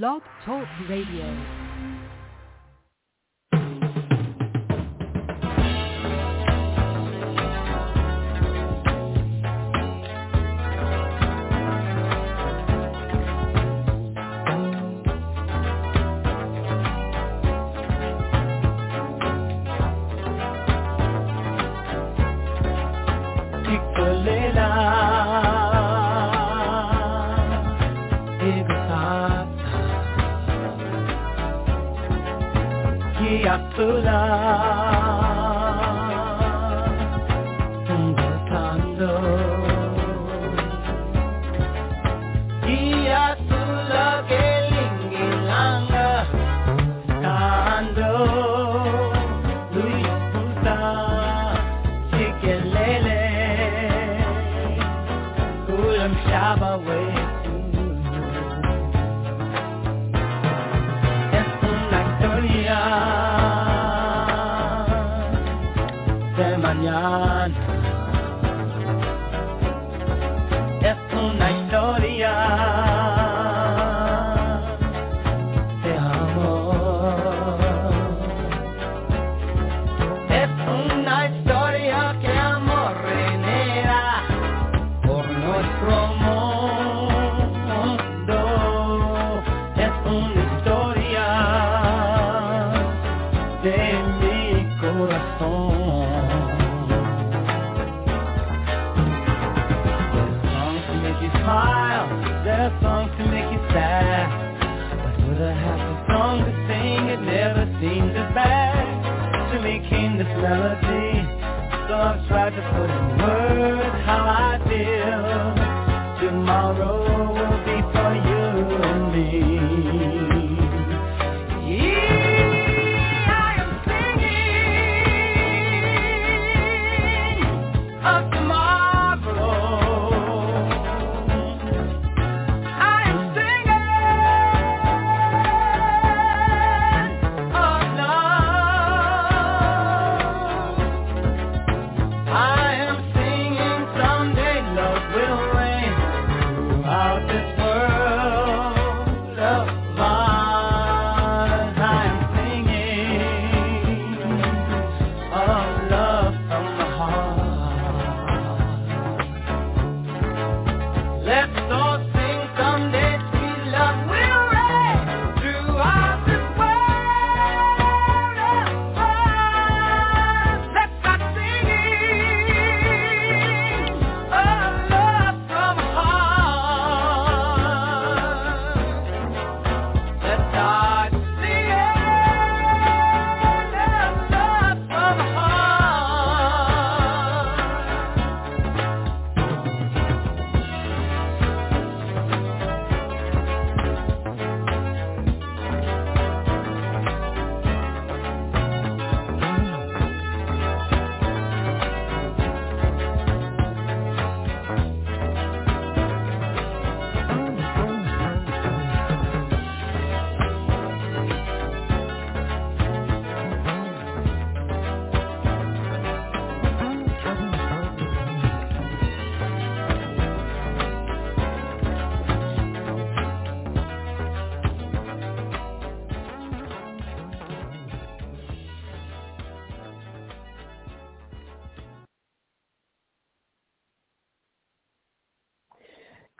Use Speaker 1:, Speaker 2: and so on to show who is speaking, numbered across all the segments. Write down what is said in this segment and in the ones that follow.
Speaker 1: Blog Talk Radio. to love.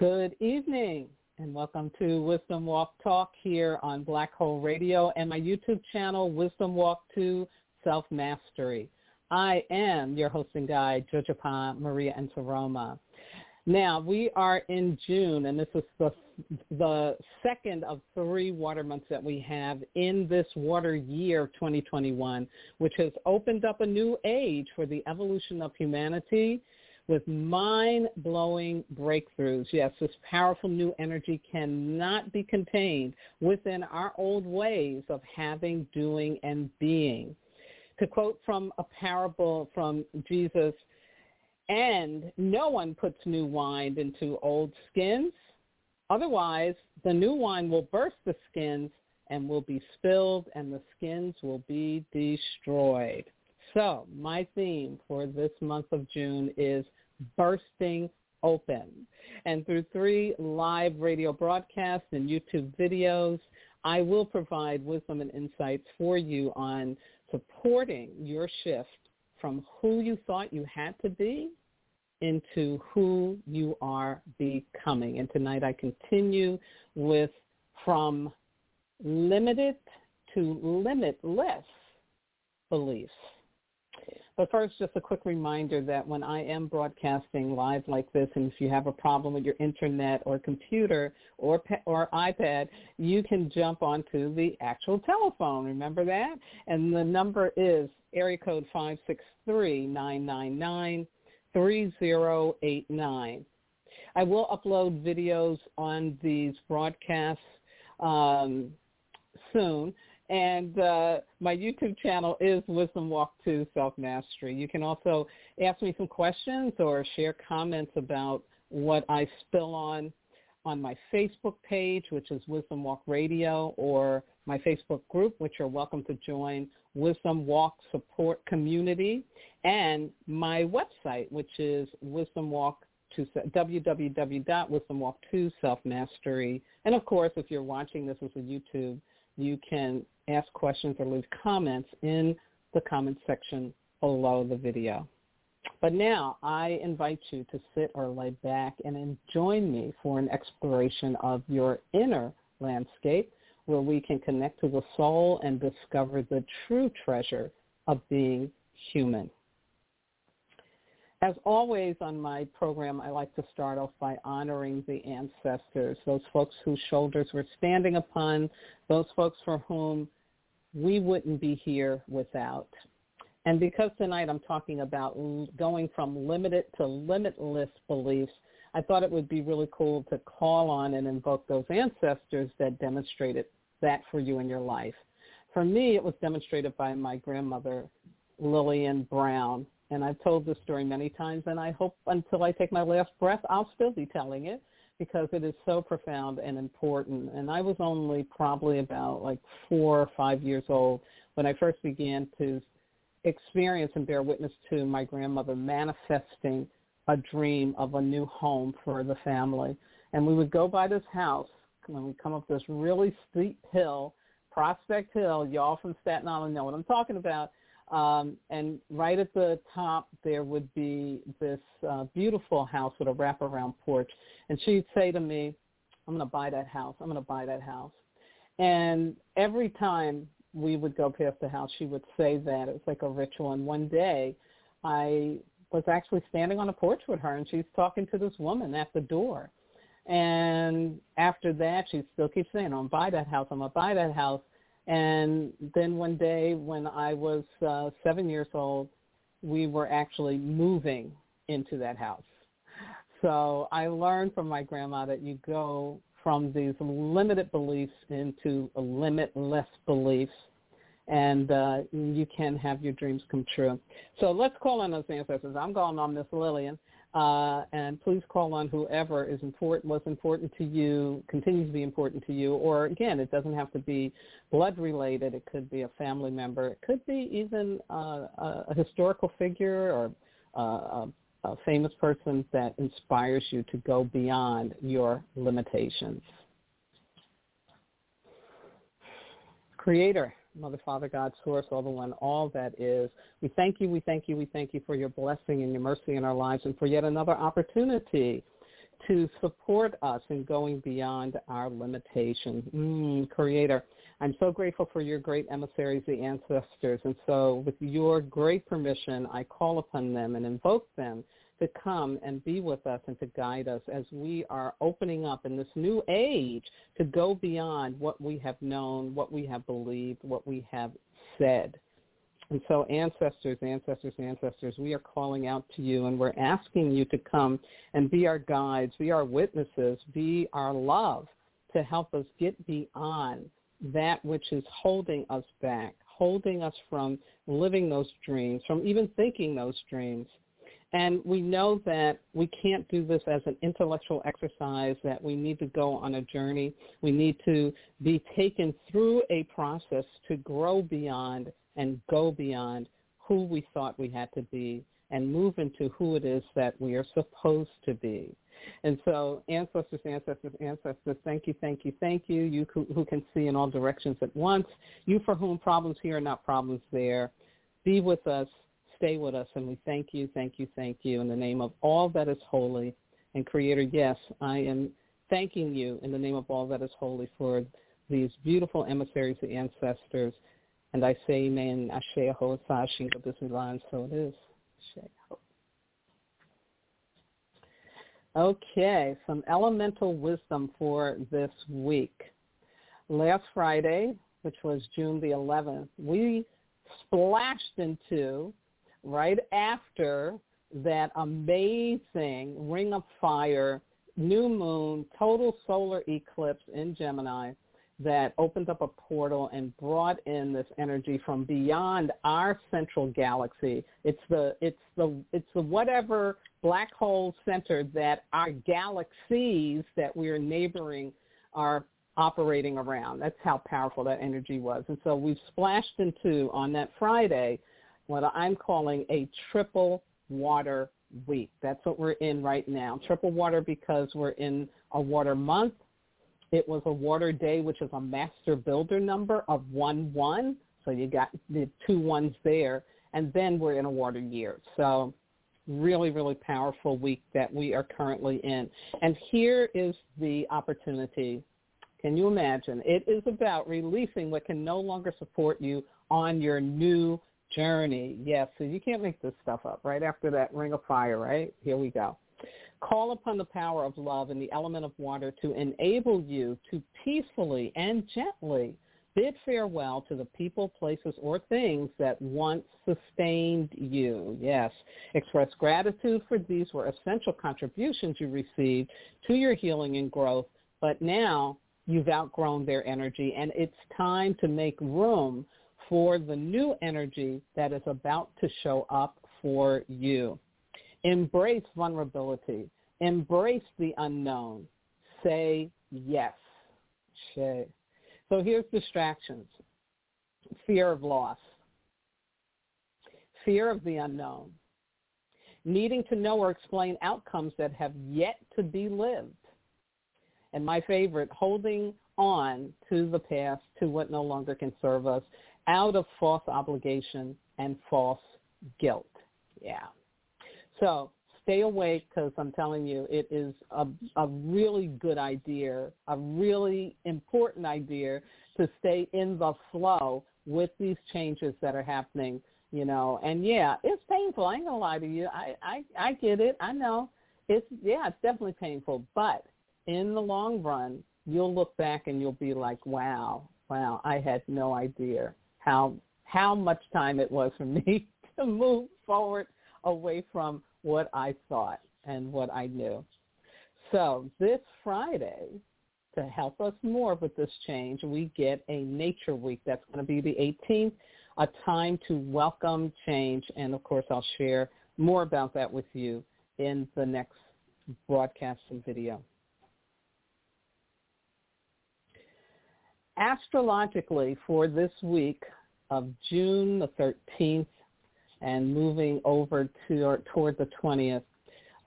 Speaker 2: Good evening and welcome to Wisdom Walk Talk here on Blog Talk Radio and my YouTube channel, Wisdom Walk 2 Self-Mastery. I am your hosting guide, Jojopah Maria Nsoroma. Now, we are in June, and this is the, the second of three water months that we have in this water year 2021, which has opened up a new age for the evolution of humanity with mind-blowing breakthroughs. Yes, this powerful new energy cannot be contained within our old ways of having, doing, and being. To quote from a parable from Jesus, and no one puts new wine into old skins. Otherwise, the new wine will burst the skins and will be spilled and the skins will be destroyed. So my theme for this month of June is bursting open. And through three live radio broadcasts and YouTube videos, I will provide wisdom and insights for you on supporting your shift from who you thought you had to be into who you are becoming. And tonight I continue with from limited to limitless beliefs. But first, just a quick reminder that when I am broadcasting live like this, and if you have a problem with your internet or computer or or iPad, you can jump onto the actual telephone. Remember that? And the number is area code five six three nine nine nine three zero eight nine. I will upload videos on these broadcasts um, soon. And uh, my YouTube channel is Wisdom Walk to Self Mastery. You can also ask me some questions or share comments about what I spill on on my Facebook page, which is Wisdom Walk Radio, or my Facebook group, which you're welcome to join, Wisdom Walk Support Community, and my website, which is Wisdom Walk to www.wisdomwalk to self mastery. And of course, if you're watching this as a YouTube, you can ask questions or leave comments in the comment section below the video. But now I invite you to sit or lay back and join me for an exploration of your inner landscape where we can connect to the soul and discover the true treasure of being human. As always on my program, I like to start off by honoring the ancestors, those folks whose shoulders we're standing upon, those folks for whom we wouldn't be here without. And because tonight I'm talking about going from limited to limitless beliefs, I thought it would be really cool to call on and invoke those ancestors that demonstrated that for you in your life. For me, it was demonstrated by my grandmother, Lillian Brown, and I've told this story many times, and I hope until I take my last breath, I'll still be telling it because it is so profound and important. And I was only probably about like four or five years old when I first began to experience and bear witness to my grandmother manifesting a dream of a new home for the family. And we would go by this house when we come up this really steep hill, Prospect Hill. Y'all from Staten Island know what I'm talking about. Um, and right at the top there would be this uh, beautiful house with a wraparound porch. And she'd say to me, I'm going to buy that house. I'm going to buy that house. And every time we would go past the house, she would say that. It was like a ritual. And one day I was actually standing on a porch with her and she's talking to this woman at the door. And after that, she still keeps saying, I'm going to buy that house. I'm going to buy that house. And then one day when I was uh, seven years old, we were actually moving into that house. So I learned from my grandma that you go from these limited beliefs into limitless beliefs and uh, you can have your dreams come true. So let's call on those ancestors. I'm calling on Miss Lillian. Uh, and please call on whoever is important, was important to you, continues to be important to you, or again, it doesn't have to be blood related. It could be a family member. It could be even uh, a historical figure or uh, a, a famous person that inspires you to go beyond your limitations. Creator, Mother, Father, God, Source, all the one, all that is. We thank you, we thank you, we thank you for your blessing and your mercy in our lives and for yet another opportunity to support us in going beyond our limitations. Mm, Creator, I'm so grateful for your great emissaries, the ancestors. And so with your great permission, I call upon them and invoke them to come and be with us and to guide us as we are opening up in this new age to go beyond what we have known, what we have believed, what we have said. And so ancestors, ancestors, ancestors, we are calling out to you and we're asking you to come and be our guides, be our witnesses, be our love to help us get beyond that which is holding us back, holding us from living those dreams, from even thinking those dreams. And we know that we can't do this as an intellectual exercise, that we need to go on a journey. We need to be taken through a process to grow beyond and go beyond who we thought we had to be and move into who it is that we are supposed to be. And so ancestors, ancestors, ancestors, thank you, thank you, thank you. You who can see in all directions at once. You for whom problems here are not problems there. Be with us, stay with us, and we thank you, thank you, thank you in the name of all that is holy. And Creator, yes, I am thanking you in the name of all that is holy for these beautiful emissaries, the ancestors. And I say amen, Ashe Ho Shingo Bismillah, so it is. Okay, some elemental wisdom for this week. Last Friday, which was June the 11th, we splashed into, right after that amazing Ring of Fire, new moon, total solar eclipse in Gemini, that opened up a portal and brought in this energy from beyond our central galaxy. It's the it's the it's the whatever black hole center that our galaxies that we're neighboring are operating around. That's how powerful that energy was. And so we've splashed into on that Friday what I'm calling a triple water week. That's what we're in right now. Triple water because we're in a water month it was a water day, which is a master builder number of 1-1. So you got the two ones there. And then we're in a water year. So really, really powerful week that we are currently in. And here is the opportunity. Can you imagine? It is about releasing what can no longer support you on your new journey. Yes, so you can't make this stuff up right after that ring of fire, right? Here we go. Call upon the power of love and the element of water to enable you to peacefully and gently bid farewell to the people, places, or things that once sustained you. Yes. Express gratitude for these were essential contributions you received to your healing and growth, but now you've outgrown their energy and it's time to make room for the new energy that is about to show up for you. Embrace vulnerability. Embrace the unknown. Say yes. So here's distractions. Fear of loss. Fear of the unknown. Needing to know or explain outcomes that have yet to be lived. And my favorite, holding on to the past, to what no longer can serve us, out of false obligation and false guilt. Yeah. So stay awake because I'm telling you, it is a, a really good idea, a really important idea to stay in the flow with these changes that are happening, you know. And yeah, it's painful. I ain't gonna lie to you. I, I, I get it. I know. It's yeah, it's definitely painful. But in the long run, you'll look back and you'll be like, Wow, wow, I had no idea how how much time it was for me to move forward away from what I thought and what I knew. So this Friday, to help us more with this change, we get a Nature Week. That's going to be the 18th, a time to welcome change. And of course, I'll share more about that with you in the next broadcast and video. Astrologically, for this week of June the 13th and moving over to toward the 20th.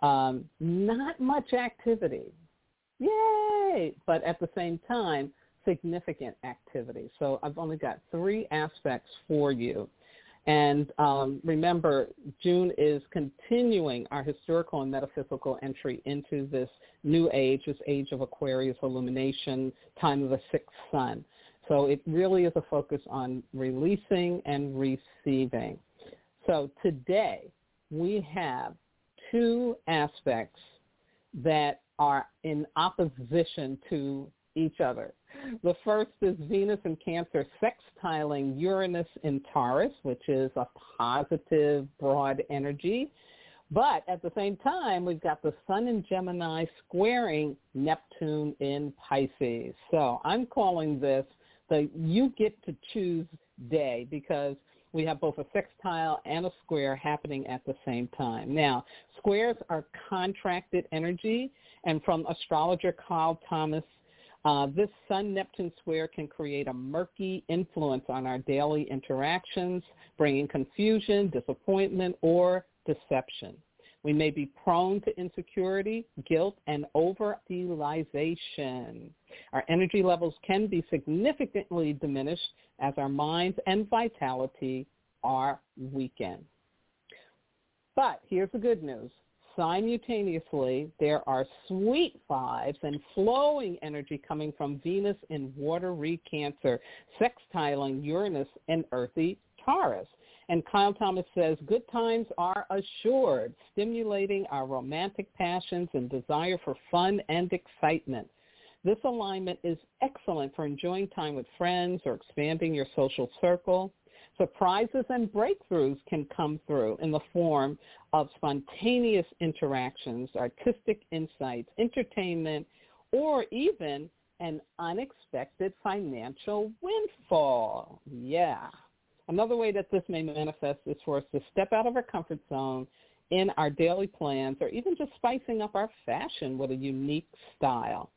Speaker 2: Um, not much activity. Yay! But at the same time, significant activity. So I've only got three aspects for you. And um, remember, June is continuing our historical and metaphysical entry into this new age, this age of Aquarius illumination, time of the sixth sun. So it really is a focus on releasing and receiving. So today we have two aspects that are in opposition to each other. The first is Venus in Cancer sextiling Uranus in Taurus, which is a positive, broad energy. But at the same time, we've got the Sun in Gemini squaring Neptune in Pisces. So I'm calling this the you get to choose day because we have both a sextile and a square happening at the same time. Now, squares are contracted energy, and from astrologer Kyle Thomas, uh, this Sun-Neptune square can create a murky influence on our daily interactions, bringing confusion, disappointment, or deception. We may be prone to insecurity, guilt, and over-idealization. Our energy levels can be significantly diminished as our minds and vitality are weakened. But here's the good news. Simultaneously, there are sweet vibes and flowing energy coming from Venus in watery Cancer, sextiling Uranus and earthy Taurus. And Kyle Thomas says, good times are assured, stimulating our romantic passions and desire for fun and excitement. This alignment is excellent for enjoying time with friends or expanding your social circle. Surprises and breakthroughs can come through in the form of spontaneous interactions, artistic insights, entertainment, or even an unexpected financial windfall. Yeah. Another way that this may manifest is for us to step out of our comfort zone in our daily plans or even just spicing up our fashion with a unique style.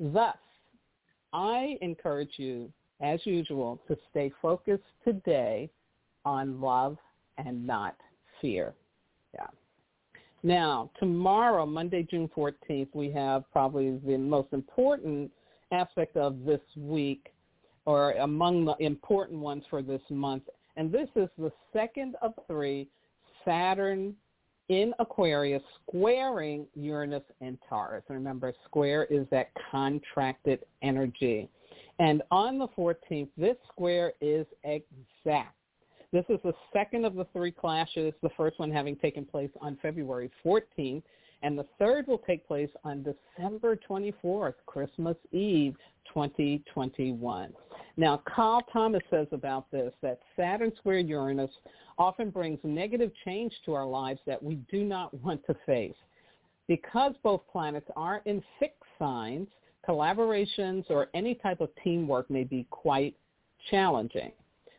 Speaker 2: Thus, I encourage you, as usual, to stay focused today on love and not fear. Yeah. Now, tomorrow, Monday, June 14th, we have probably the most important aspect of this week or among the important ones for this month. And this is the second of three Saturn in Aquarius squaring Uranus and Taurus. Remember, square is that contracted energy. And on the 14th, this square is exact. This is the second of the three clashes, the first one having taken place on February 14th and the third will take place on December 24th, Christmas Eve 2021. Now, Kyle Thomas says about this that Saturn square Uranus often brings negative change to our lives that we do not want to face. Because both planets are in fixed signs, collaborations or any type of teamwork may be quite challenging.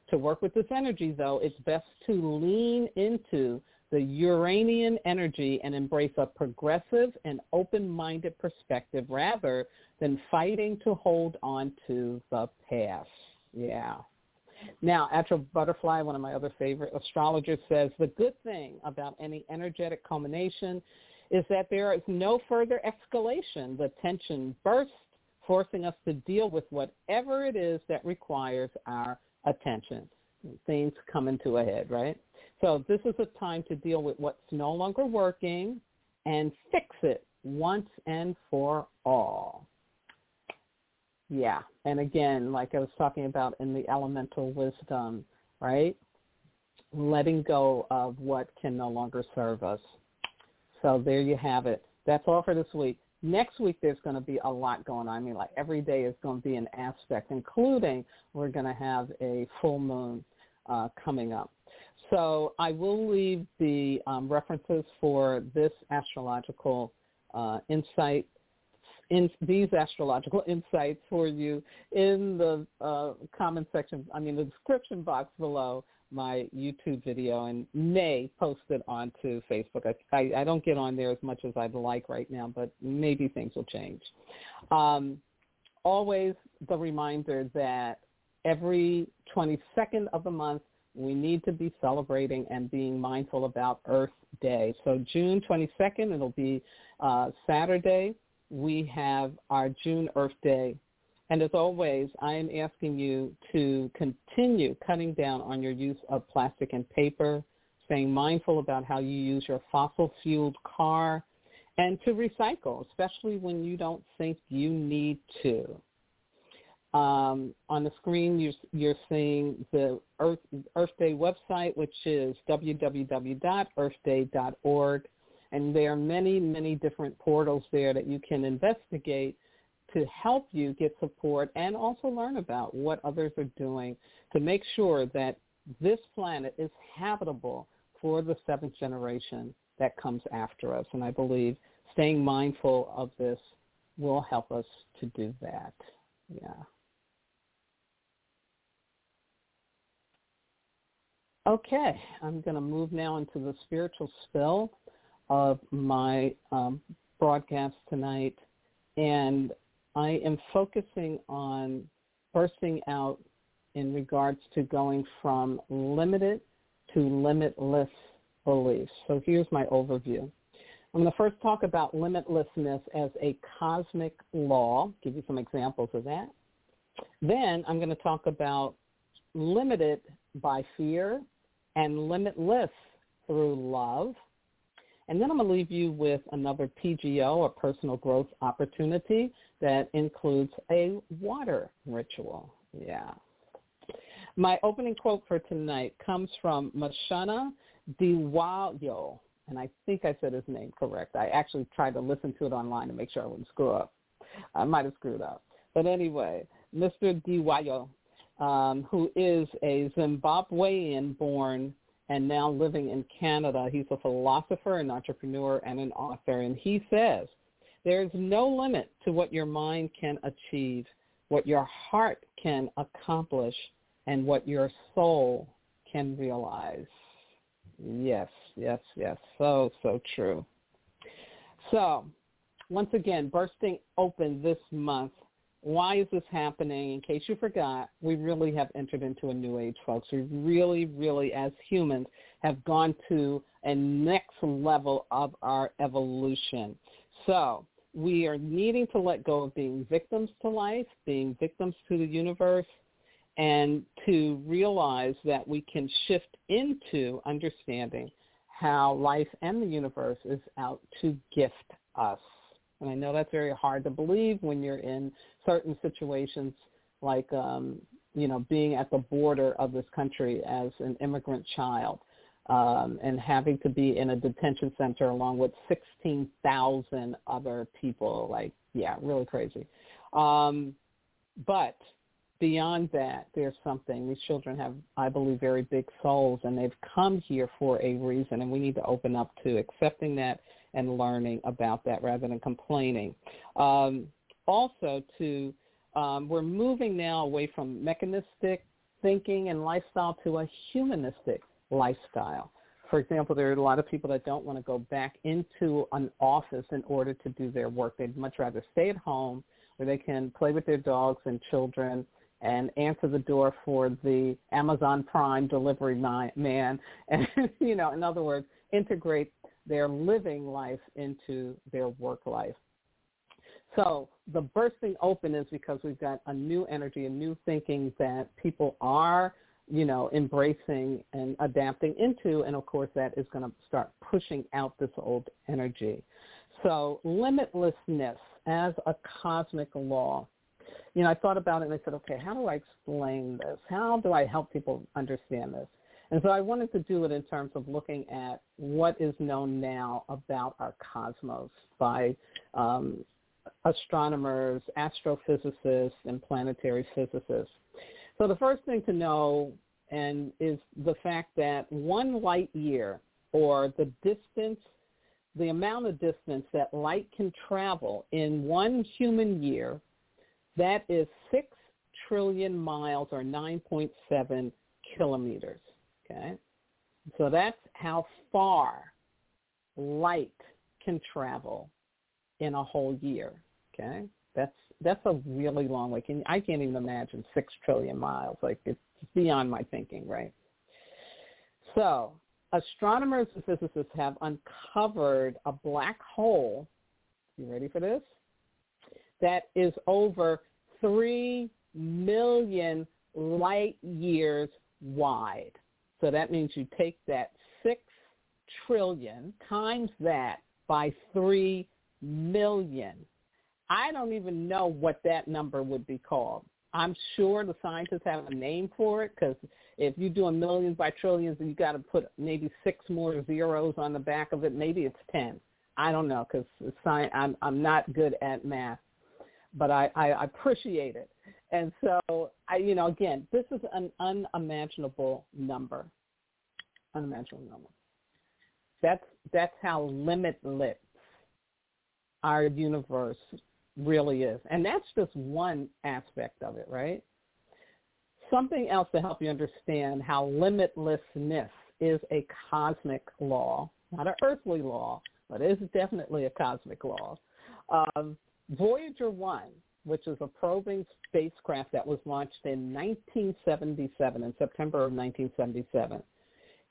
Speaker 2: To work with this energy, though, it's best to lean into the Uranian energy and embrace a progressive and open-minded perspective rather than fighting to hold on to the past. Yeah. Now, Astro Butterfly, one of my other favorite astrologers, says the good thing about any energetic culmination is that there is no further escalation. The tension bursts, forcing us to deal with whatever it is that requires our attention. Things coming to a head, right? So this is a time to deal with what's no longer working and fix it once and for all. Yeah. And again, like I was talking about in the elemental wisdom, right? Letting go of what can no longer serve us. So there you have it. That's all for this week. Next week, there's going to be a lot going on. I mean, like every day is going to be an aspect, including we're going to have a full moon uh, coming up. So I will leave the um, references for this astrological uh, insight, in these astrological insights for you in the uh, comment section, I mean the description box below my YouTube video and may post it onto Facebook. I, I, I don't get on there as much as I'd like right now, but maybe things will change. Um, always the reminder that every 22nd of the month we need to be celebrating and being mindful about Earth Day. So June 22nd, it'll be uh, Saturday. We have our June Earth Day. And as always, I am asking you to continue cutting down on your use of plastic and paper, staying mindful about how you use your fossil-fueled car, and to recycle, especially when you don't think you need to. Um, on the screen, you're, you're seeing the Earth, Earth Day website, which is www.earthday.org. And there are many, many different portals there that you can investigate to help you get support and also learn about what others are doing to make sure that this planet is habitable for the seventh generation that comes after us. And I believe staying mindful of this will help us to do that. Yeah. Okay, I'm going to move now into the spiritual spill of my um, broadcast tonight, and I am focusing on bursting out in regards to going from limited to limitless beliefs. So here's my overview. I'm going to first talk about limitlessness as a cosmic law, give you some examples of that. Then I'm going to talk about limited by fear and limitless through love. And then I'm going to leave you with another PGO, a personal growth opportunity that includes a water ritual. Yeah. My opening quote for tonight comes from Matshona Dhliwayo, and I think I said his name correct. I actually tried to listen to it online to make sure I wouldn't screw up. I might have screwed up. But anyway, Mr. Dhliwayo, um, who is a Zimbabwean-born and now living in Canada. He's a philosopher, an entrepreneur, and an author. And he says, there is no limit to what your mind can achieve, what your heart can accomplish, and what your soul can realize. Yes, yes, yes. So, so true. So, once again, bursting open this month. Why is this happening? In case you forgot, we really have entered into a new age, folks. We really, really, as humans, have gone to a next level of our evolution. So we are needing to let go of being victims to life, being victims to the universe, and to realize that we can shift into understanding how life and the universe is out to gift us. And I know that's very hard to believe when you're in certain situations like, um, you know, being at the border of this country as an immigrant child um, and having to be in a detention center along with 16,000 other people. Like, yeah, really crazy. Um, but beyond that, there's something. These children have, I believe, very big souls, and they've come here for a reason, and we need to open up to accepting that and learning about that rather than complaining. Um, also, to um, we're moving now away from mechanistic thinking and lifestyle to a humanistic lifestyle. For example, there are a lot of people that don't want to go back into an office in order to do their work. They'd much rather stay at home where they can play with their dogs and children and answer the door for the Amazon Prime delivery man, and you know, in other words, integrate their living life into their work life. So the bursting open is because we've got a new energy, a new thinking that people are, you know, embracing and adapting into, and of course that is going to start pushing out this old energy. So limitlessness as a cosmic law you know, I thought about it and I said, okay, how do I explain this? How do I help people understand this? And so I wanted to do it in terms of looking at what is known now about our cosmos by um, astronomers, astrophysicists, and planetary physicists. So the first thing to know and is the fact that one light year or the distance, the amount of distance that light can travel in one human year that is 6 trillion miles or 9.7 kilometers. Okay? So that's how far light can travel in a whole year. Okay? That's that's a really long way. Can I can't even imagine six trillion miles. Like it's beyond my thinking, right? So astronomers and physicists have uncovered a black hole. You ready for this? that is over 3 million light years wide. So that means you take that 6 trillion times that by 3 million. I don't even know what that number would be called. I'm sure the scientists have a name for it because if you're doing millions by trillions, you got to put maybe six more zeros on the back of it. Maybe it's 10. I don't know because I'm, I'm not good at math but I, I appreciate it. And so, I, you know, again, this is an unimaginable number, unimaginable number. That's that's how limitless our universe really is, and that's just one aspect of it, right? Something else to help you understand how limitlessness is a cosmic law, not an earthly law, but it is definitely a cosmic law. Um, Voyager 1, which is a probing spacecraft that was launched in 1977, in September of 1977,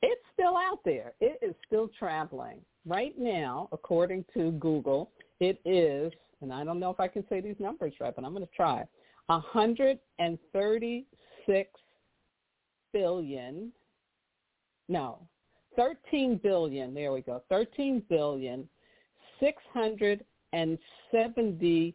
Speaker 2: it's still out there. It is still traveling. Right now, according to Google, it is, and I don't know if I can say these numbers right, but I'm going to try, 136 billion, no, 13 billion, there we go, 13 billion, 670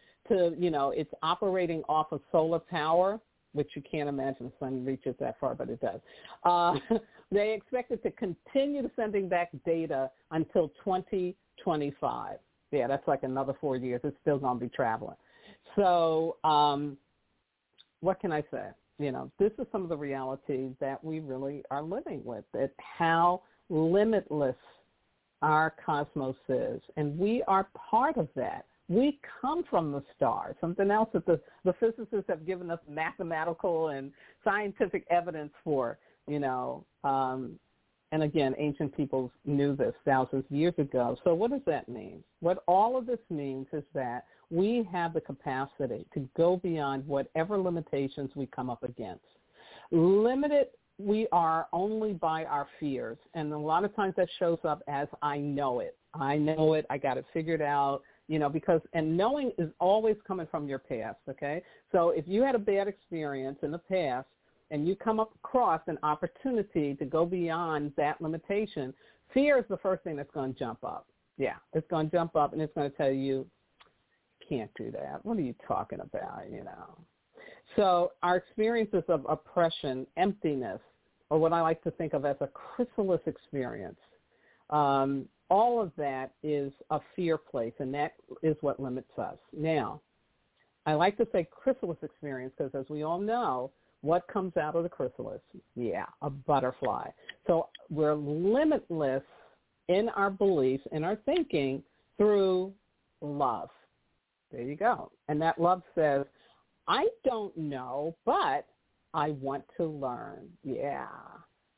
Speaker 2: to, you know, it's operating off of solar power, which you can't imagine the sun reaches that far, but it does. Uh, they expect it to continue sending back data until 2025. Yeah, that's like another four years. It's still going to be traveling. So um, what can I say? You know, this is some of the realities that we really are living with, that how limitless our cosmos is. And we are part of that. We come from the stars, something else that the, the physicists have given us mathematical and scientific evidence for, you know. Um, and again, ancient peoples knew this thousands of years ago. So what does that mean? What all of this means is that we have the capacity to go beyond whatever limitations we come up against. Limited we are only by our fears. And a lot of times that shows up as I know it. I know it. I got it figured out, you know, because, and knowing is always coming from your past, okay? So if you had a bad experience in the past and you come across an opportunity to go beyond that limitation, fear is the first thing that's going to jump up. Yeah, it's going to jump up and it's going to tell you, can't do that. What are you talking about, you know? So our experiences of oppression, emptiness, or what I like to think of as a chrysalis experience, um, all of that is a fear place, and that is what limits us. Now, I like to say chrysalis experience because, as we all know, what comes out of the chrysalis? Yeah, a butterfly. So we're limitless in our beliefs, in our thinking, through love. There you go. And that love says, I don't know, but I want to learn. Yeah.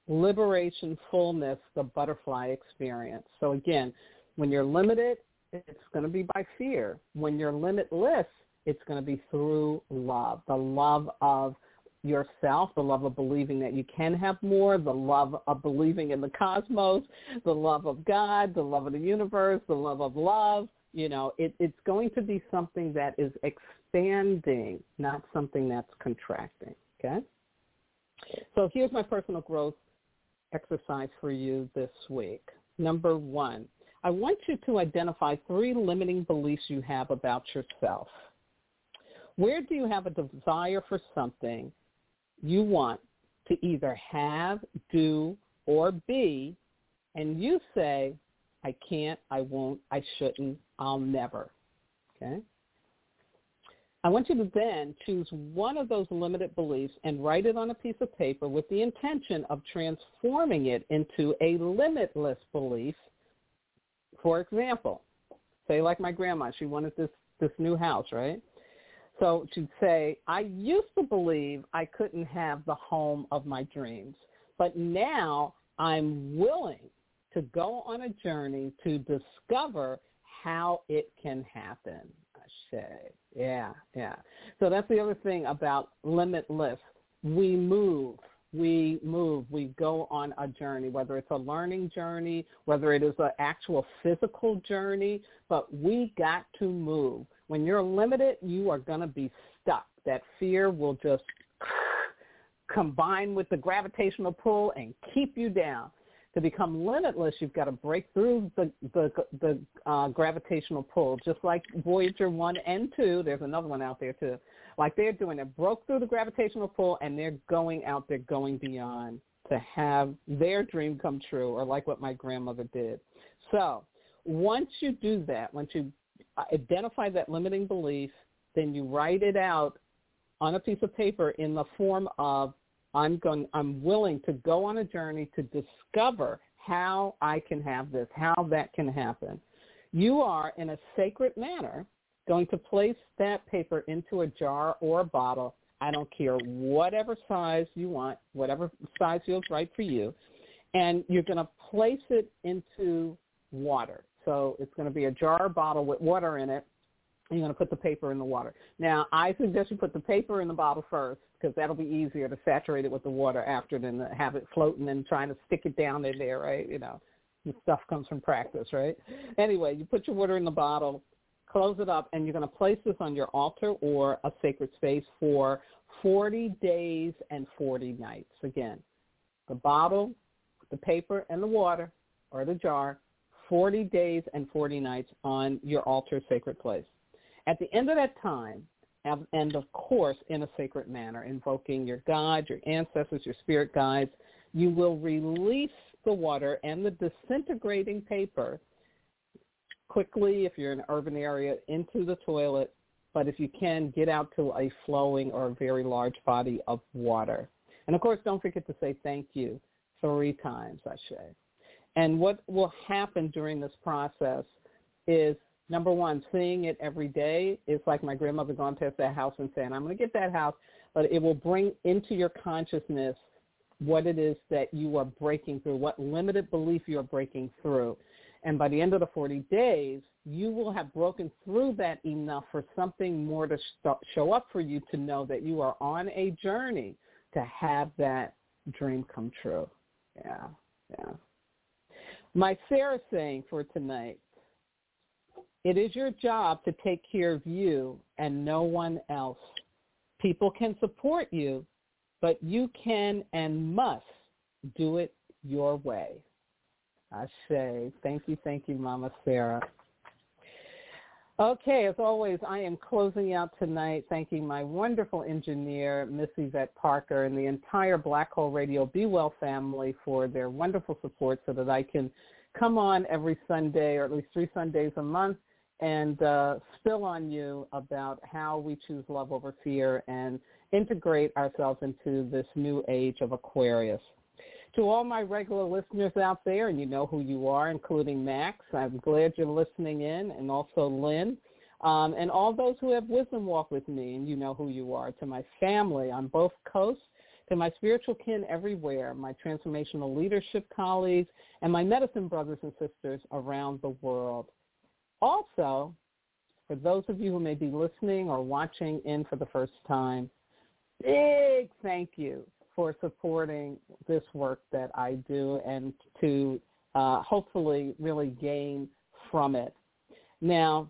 Speaker 2: Liberation, fullness, the butterfly experience. So again, when you're limited, it's going to be by fear. When you're limitless, it's going to be through love, the love of yourself, the love of believing that you can have more, the love of believing in the cosmos, the love of God, the love of the universe, the love of love. You know, it, it's going to be something that is expanding, not something that's contracting. Okay? So here's my personal growth exercise for you this week. Number one, I want you to identify three limiting beliefs you have about yourself. Where do you have a desire for something you want to either have, do, or be, and you say, I can't, I won't, I shouldn't, I'll never. Okay? I want you to then choose one of those limited beliefs and write it on a piece of paper with the intention of transforming it into a limitless belief. For example, say like my grandma, she wanted this, this new house, right? So she'd say, I used to believe I couldn't have the home of my dreams, but now I'm willing to go on a journey to discover how it can happen. Yeah, yeah. So that's the other thing about limitless. We move. We move. We go on a journey, whether it's a learning journey, whether it is an actual physical journey, but we got to move. When you're limited, you are going to be stuck. That fear will just combine with the gravitational pull and keep you down to become limitless, you've got to break through the the, the uh, gravitational pull, just like Voyager one and two. There's another one out there too. Like they're doing it, broke through the gravitational pull, and they're going out. They're going beyond to have their dream come true, or like what my grandmother did. So once you do that, once you identify that limiting belief, then you write it out on a piece of paper in the form of I'm going I'm willing to go on a journey to discover how I can have this, how that can happen. You are, in a sacred manner, going to place that paper into a jar or a bottle. I don't care whatever size you want, whatever size feels right for you. And you're going to place it into water. So it's going to be a jar or bottle with water in it. And you're going to put the paper in the water. Now, I suggest you put the paper in the bottle first because that'll be easier to saturate it with the water after than to have it floating and trying to stick it down in there, right? You know, the stuff comes from practice, right? Anyway, you put your water in the bottle, close it up, and you're going to place this on your altar or a sacred space for 40 days and 40 nights. Again, the bottle, the paper, and the water or the jar, 40 days and 40 nights on your altar sacred place. At the end of that time, and of course in a sacred manner, invoking your God, your ancestors, your spirit guides, you will release the water and the disintegrating paper quickly if you're in an urban area into the toilet, but if you can, get out to a flowing or a very large body of water. And of course, don't forget to say thank you three times, I say. And what will happen during this process is number one, seeing it every day is like my grandmother going past that house and saying, I'm going to get that house, but it will bring into your consciousness what it is that you are breaking through, what limited belief you are breaking through. And by the end of the 40 days, you will have broken through that enough for something more to st- show up for you to know that you are on a journey to have that dream come true. Yeah, yeah. My Sarah saying for tonight, it is your job to take care of you and no one else. People can support you, but you can and must do it your way. I say, thank you, thank you, Mama Sarah. Okay, as always, I am closing out tonight thanking my wonderful engineer, Miss Yvette Parker, and the entire Blog Talk Radio Be Well family for their wonderful support so that I can come on every Sunday or at least three Sundays a month and uh, spill on you about how we choose love over fear and integrate ourselves into this new age of Aquarius. To all my regular listeners out there, and you know who you are, including Max, I'm glad you're listening in, and also Lynn, um, and all those who have wisdom walk with me, and you know who you are. To my family on both coasts, to my spiritual kin everywhere, my transformational leadership colleagues, and my medicine brothers and sisters around the world. Also, for those of you who may be listening or watching in for the first time, big thank you for supporting this work that I do and to uh, hopefully really gain from it. Now,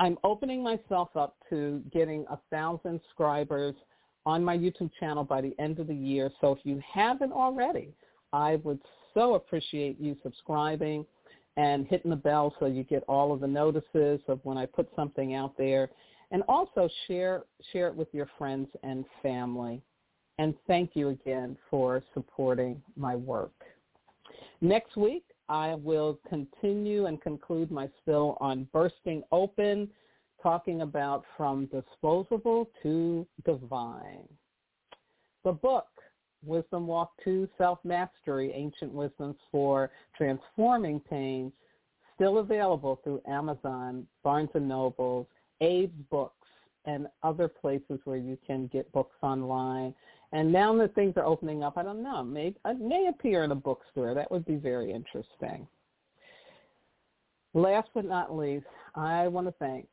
Speaker 2: I'm opening myself up to getting a thousand subscribers on my YouTube channel by the end of the year. So if you haven't already, I would so appreciate you subscribing and hitting the bell so you get all of the notices of when I put something out there. And also share share it with your friends and family. And thank you again for supporting my work. Next week, I will continue and conclude my spill on bursting open, talking about from disposable to divine. The book, Wisdom Walk 2 Self-Mastery, Ancient Wisdoms for Transforming Pain, still available through Amazon, Barnes & Nobles, Abe's Books, and other places where you can get books online. And now that things are opening up, I don't know, may, it may appear in a bookstore. That would be very interesting. Last but not least, I want to thank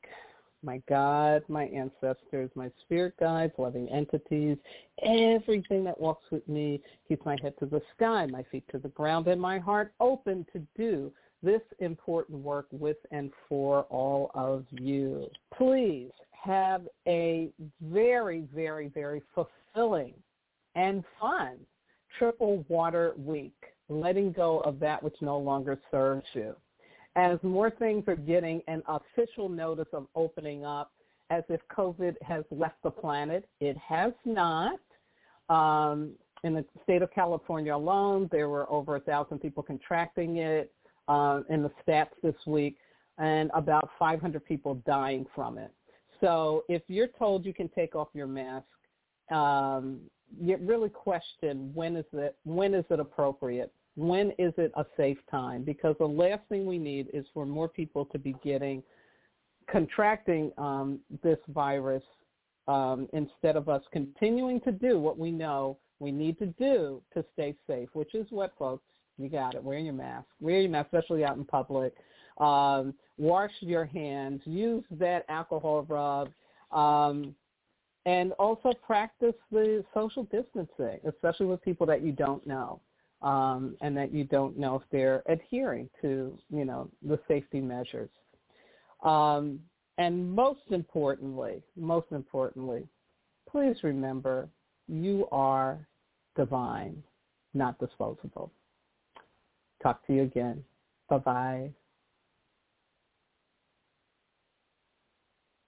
Speaker 2: my God, my ancestors, my spirit guides, loving entities, everything that walks with me, keeps my head to the sky, my feet to the ground, and my heart open to do this important work with and for all of you. Please have a very, very, very fulfilling and fun triple water week, letting go of that which no longer serves you. As more things are getting an official notice of opening up, as if COVID has left the planet, it has not. Um, in the state of California alone, there were over a thousand people contracting it uh, in the stats this week, and about 500 people dying from it. So if you're told you can take off your mask, um, you really question when is it when is it appropriate When is it a safe time? Because the last thing we need is for more people to be getting, contracting um, this virus um, instead of us continuing to do what we know we need to do to stay safe, which is what, folks? You got it. Wear your mask. Wear your mask, especially out in public. Um, wash your hands. Use that alcohol rub. Um, and also practice the social distancing, especially with people that you don't know um, and that you don't know if they're adhering to, you know, the safety measures. Um, and most importantly, most importantly, please remember you are divine, not disposable. Talk to you again. Bye-bye.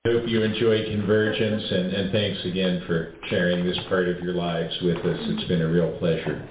Speaker 1: Hope you enjoy Convergence, and, and thanks again for sharing this part of your lives with us. It's been a real pleasure.